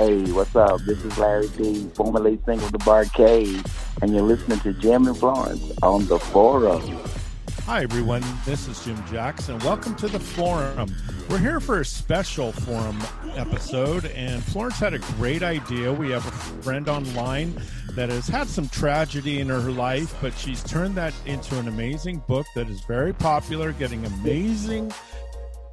Hey, what's up? This is Larry D, formerly single the Barcade, and you're listening to Jim and Florence on the Forum. Hi, everyone. This is Jim Jackson. Welcome to the Forum. We're here for a special Forum episode, and Florence had a great idea. We have a friend online that has had some tragedy in her life, but she's turned that into an amazing book that is very popular, getting amazing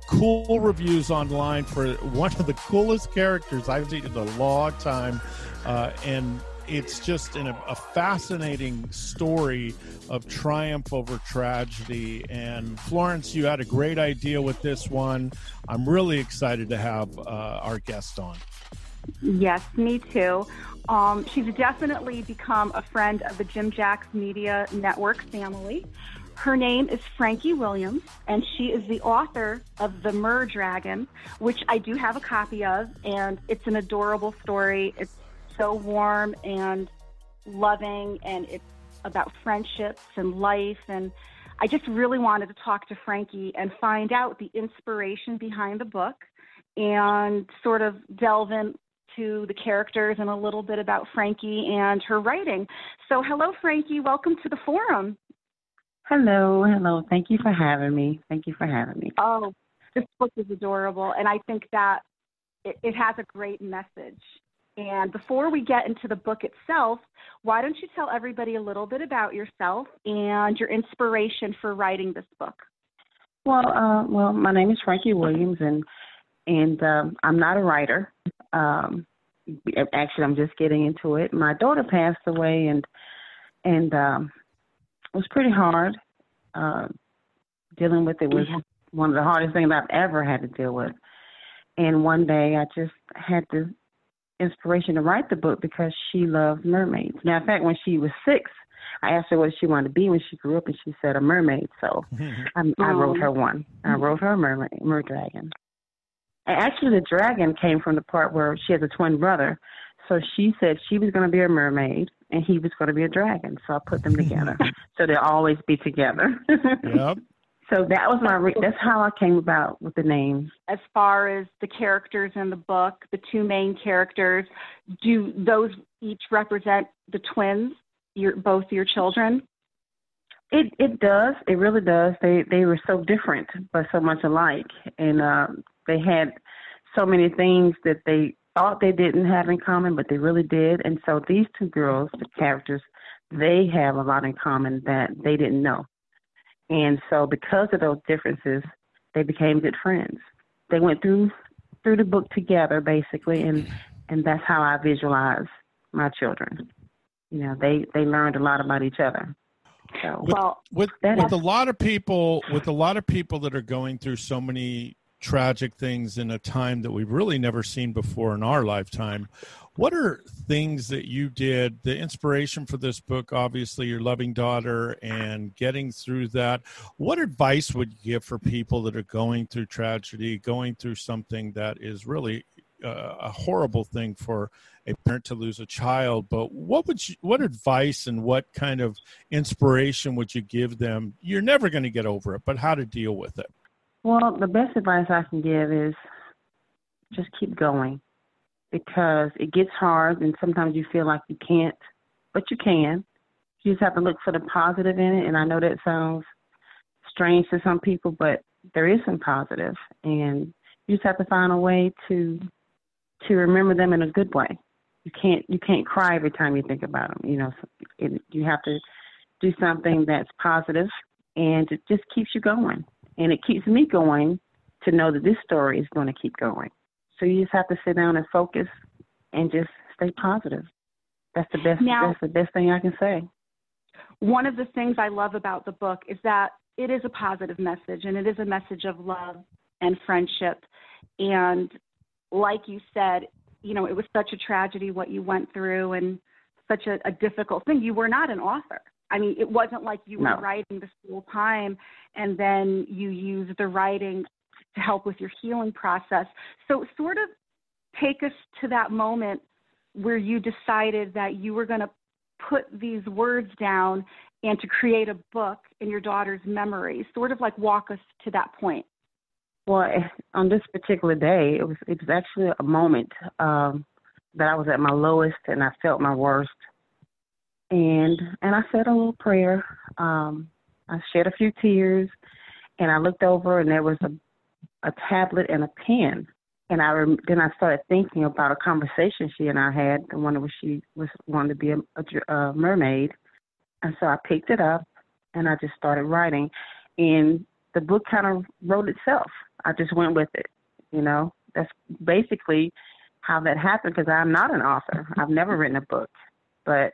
cool reviews online for one of the coolest characters I've seen in a long time. Uh, and it's just an, a fascinating story of triumph over tragedy. And Florence, you had a great idea with this one. I'm really excited to have uh, our guest on. Yes, me too. Um, she's definitely become a friend of the Jim Jacks Media Network family. Her name is Frankie Williams, and she is the author of The Mer Dragon, which I do have a copy of, and it's an adorable story. It's so warm and loving, and it's about friendships and life. And I just really wanted to talk to Frankie and find out the inspiration behind the book and sort of delve into the characters and a little bit about Frankie and her writing. So, hello, Frankie. Welcome to the forum. Hello, hello. Thank you for having me. Thank you for having me. Oh, this book is adorable, and I think that it, it has a great message. And before we get into the book itself, why don't you tell everybody a little bit about yourself and your inspiration for writing this book? Well, uh, well, my name is Frankie Williams, and and um, I'm not a writer. Um, actually, I'm just getting into it. My daughter passed away, and and um, it was pretty hard. Uh, dealing with it was one of the hardest things I've ever had to deal with. And one day, I just had the inspiration to write the book because she loved mermaids. Now, in fact, when she was six, I asked her what she wanted to be when she grew up, and she said a mermaid. So I, I wrote her one. I wrote her a mermaid, mer dragon. And actually, the dragon came from the part where she has a twin brother. So she said she was going to be a mermaid, and he was going to be a dragon. So I put them together. so they'll always be together. yep. So that was my. Re- that's how I came about with the name. As far as the characters in the book, the two main characters, do those each represent the twins? Your both your children. It it does. It really does. They they were so different, but so much alike, and uh, they had so many things that they thought they didn't have in common, but they really did. And so these two girls, the characters, they have a lot in common that they didn't know. And so because of those differences, they became good friends. They went through through the book together basically and and that's how I visualize my children. You know, they they learned a lot about each other. So with, well, with with a lot of people with a lot of people that are going through so many tragic things in a time that we've really never seen before in our lifetime. What are things that you did? The inspiration for this book, obviously, your loving daughter and getting through that. What advice would you give for people that are going through tragedy, going through something that is really uh, a horrible thing for a parent to lose a child? But what would you, what advice and what kind of inspiration would you give them? You're never going to get over it, but how to deal with it? Well, the best advice I can give is just keep going because it gets hard and sometimes you feel like you can't, but you can. You just have to look for the positive in it. And I know that sounds strange to some people, but there is some positive, and you just have to find a way to to remember them in a good way. You can't you can't cry every time you think about them. You know, it, you have to do something that's positive, and it just keeps you going, and it keeps me going to know that this story is going to keep going. So you just have to sit down and focus and just stay positive. That's the best. Now, that's the best thing I can say. one of the things I love about the book is that it is a positive message and it is a message of love and friendship. And like you said, you know, it was such a tragedy what you went through and such a, a difficult thing. You were not an author. I mean, it wasn't like you were No. writing this whole time and then you used the writing to help with your healing process. So, sort of take us to that moment where you decided that you were going to put these words down and to create a book in your daughter's memory. Sort of like walk us to that point. Well, eh, on this particular day, it was it was actually a moment um, that I was at my lowest and I felt my worst, and and I said a little prayer. Um, I shed a few tears, and I looked over and there was a a tablet and a pen, and I then I started thinking about a conversation she and I had, the one where she was wanted to be a, a, a mermaid, and so I picked it up and I just started writing, and the book kind of wrote itself. I just went with it. You know, that's basically how that happened because I'm not an author. I've never written a book, but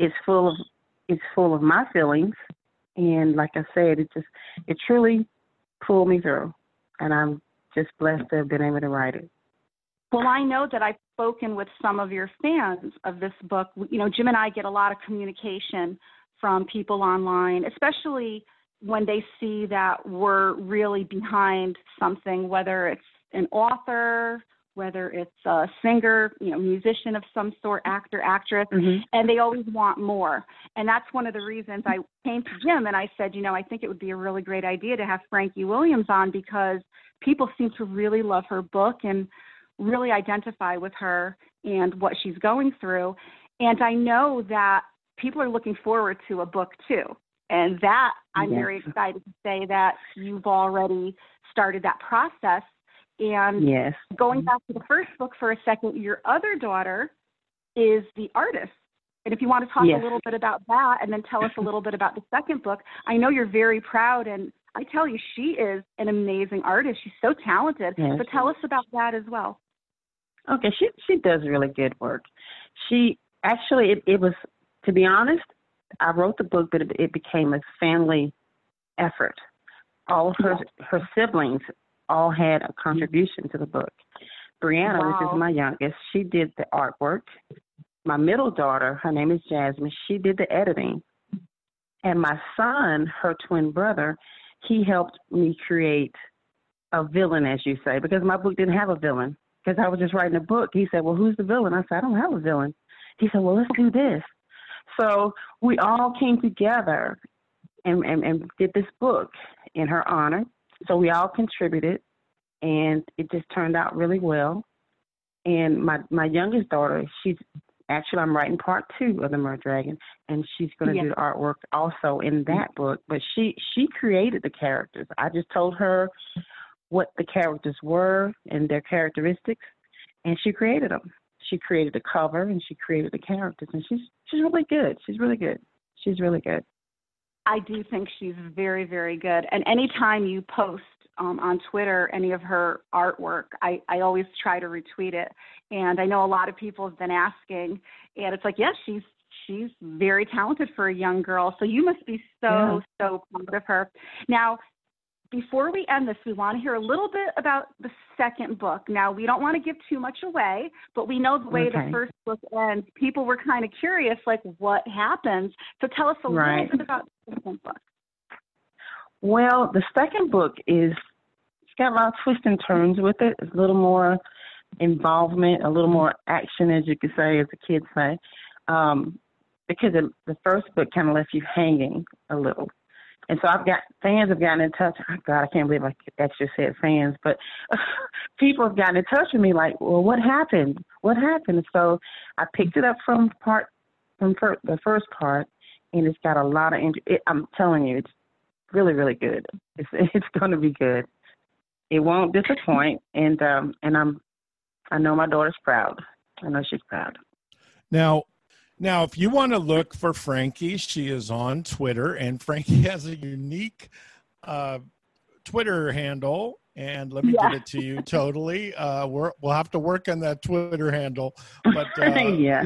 it's full of it's full of my feelings, and like I said, it just it truly pulled me through, and I'm just blessed to have been able to write it. Well, I know that I've spoken with some of your fans of this book. You know, Jim and I get a lot of communication from people online, especially when they see that we're really behind something, whether it's an author, whether it's a singer, you know, musician of some sort, actor, actress, Mm-hmm. and they always want more. And that's one of the reasons I came to Jim and I said, you know, I think it would be a really great idea to have Frankie Williams on because people seem to really love her book and really identify with her and what she's going through. And I know that people are looking forward to a book too. And that I'm Yes. very excited to say that you've already started that process. And Yes. going back to the first book for a second, your other daughter is the artist. And if you want to talk Yes. a little bit about that and then tell us a little bit about the second book, I know you're very proud and I tell you she is an amazing artist. She's so talented. Yes. So tell us about that as well. Okay, she she does really good work. She actually it, it was to be honest, I wrote the book, but it, it became a family effort. All of her her siblings all had a contribution to the book. Brianna, which is my youngest, she did the artwork. My middle daughter, her name is Jasmine, she did the editing. And my son, her twin brother, he helped me create a villain, as you say, because my book didn't have a villain. Because I was just writing a book. He said, Well, who's the villain? I said, I don't have a villain. He said, Well, let's do this. So we all came together and, and, and did this book in her honor. So we all contributed, and it just turned out really well. And my my youngest daughter, she's actually I'm writing part two of the Mer Dragon, and she's going to Yeah. do the artwork also in that book. But she she created the characters. I just told her what the characters were and their characteristics, and she created them. She created the cover and she created the characters, and she's she's really good. She's really good. She's really good. I do think she's very, very good. And anytime you post um, on Twitter any of her artwork, I, I always try to retweet it. And I know a lot of people have been asking, and it's like, yes, she's she's very talented for a young girl. So you must be so Yeah. so proud of her. Now, before we end this, we want to hear a little bit about the second book. Now, we don't want to give too much away, but we know the way the first book ends. People were kind of curious, like, what happens? So tell us a Right. little bit about second book. Well, the second book is it's got a lot of twists and turns with it. It's a little more involvement, a little more action, as you could say, as the kids say. Um, because the, the first book kind of left you hanging a little. And so I've got fans have gotten in touch. Oh God, I can't believe I actually said fans, but people have gotten in touch with me like, well, what happened? What happened? So I picked it up from part from fir- the first part, and it's got a lot of. int- It, I'm telling you, it's really, really good. It's it's going to be good. It won't disappoint, and um and I'm I know my daughter's proud. I know she's proud. Now, now, if you want to look for Frankie, she is on Twitter, and Frankie has a unique uh, Twitter handle. And let me Yeah. give it to you totally. Uh, we're, we'll have to work on that Twitter handle, but uh, yeah.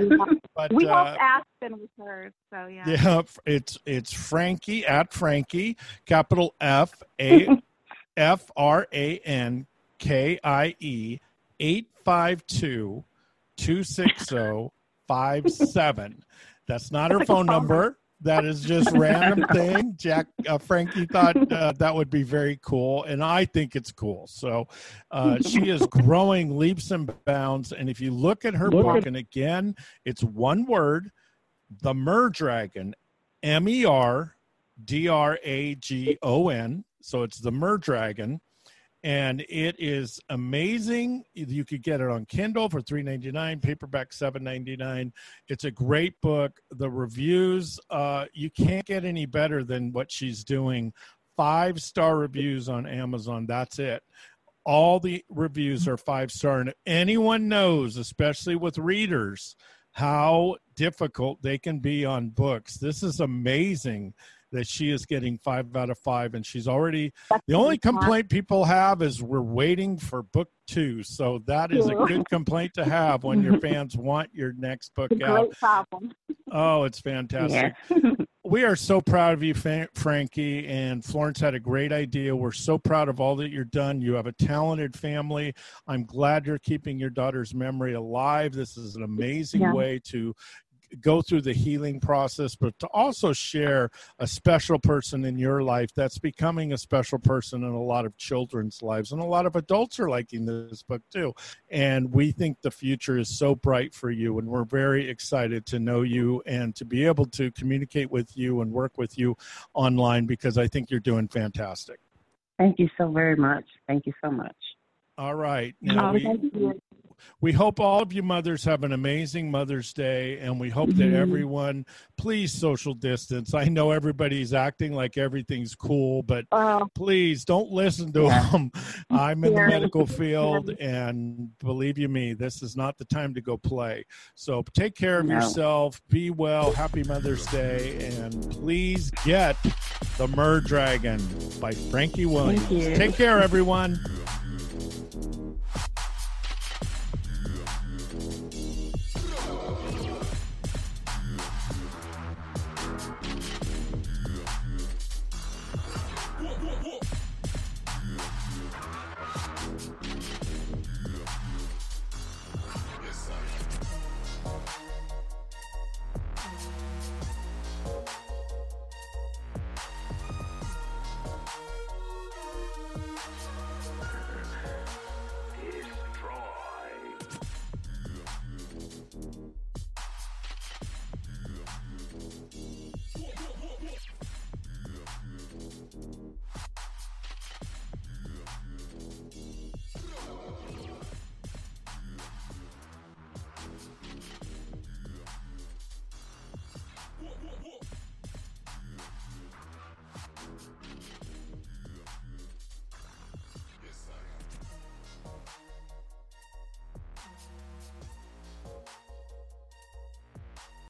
But we uh, hope Aspen was heard. So yeah. yeah, it's it's Frankie at Frankie, capital F A F R A N K I E eight five two two six zero five seven. That's not her That's phone phone number. That is just random thing. Jack uh, Frankie thought uh, that would be very cool, and I think it's cool. So uh, she is growing leaps and bounds. And if you look at her book, and again, it's one word, the Mer Dragon, M E R D R A G O N. So it's the Mer Dragon and it is amazing. You could get it on Kindle for three ninety nine, paperback seven ninety nine. It's a great book. The reviews, uh, you can't get any better than what she's doing. Five star reviews on Amazon. That's it. All the reviews are five star, and anyone knows, especially with readers, how difficult they can be on books. This is amazing that she is getting five out of five, and she's already. That's The only complaint people have is we're waiting for book two. So that is a good complaint to have when your fans want your next book out. great problem. Oh, it's fantastic. Yeah. We are so proud of you, Frankie. And Florence had a great idea. We're so proud of all that you're done. You have a talented family. I'm glad you're keeping your daughter's memory alive. This is an amazing Yeah. way to go through the healing process, but to also share a special person in your life that's becoming a special person in a lot of children's lives. And a lot of adults are liking this book too. And we think the future is so bright for you. And we're very excited to know you and to be able to communicate with you and work with you online because I think you're doing fantastic. Thank you so very much. Thank you so much. All right. Now Oh, we, thank you. We hope all of you mothers have an amazing Mother's Day, and we hope that mm-hmm. everyone please social distance. I know everybody's acting like everything's cool, but Oh, please don't listen to Yeah. them. I'm in the medical field, and believe you me, this is not the time to go play. So take care of No. yourself. Be well. Happy Mother's Day, and please get the Mer Dragon by Frankie Williams. you. Take care, everyone.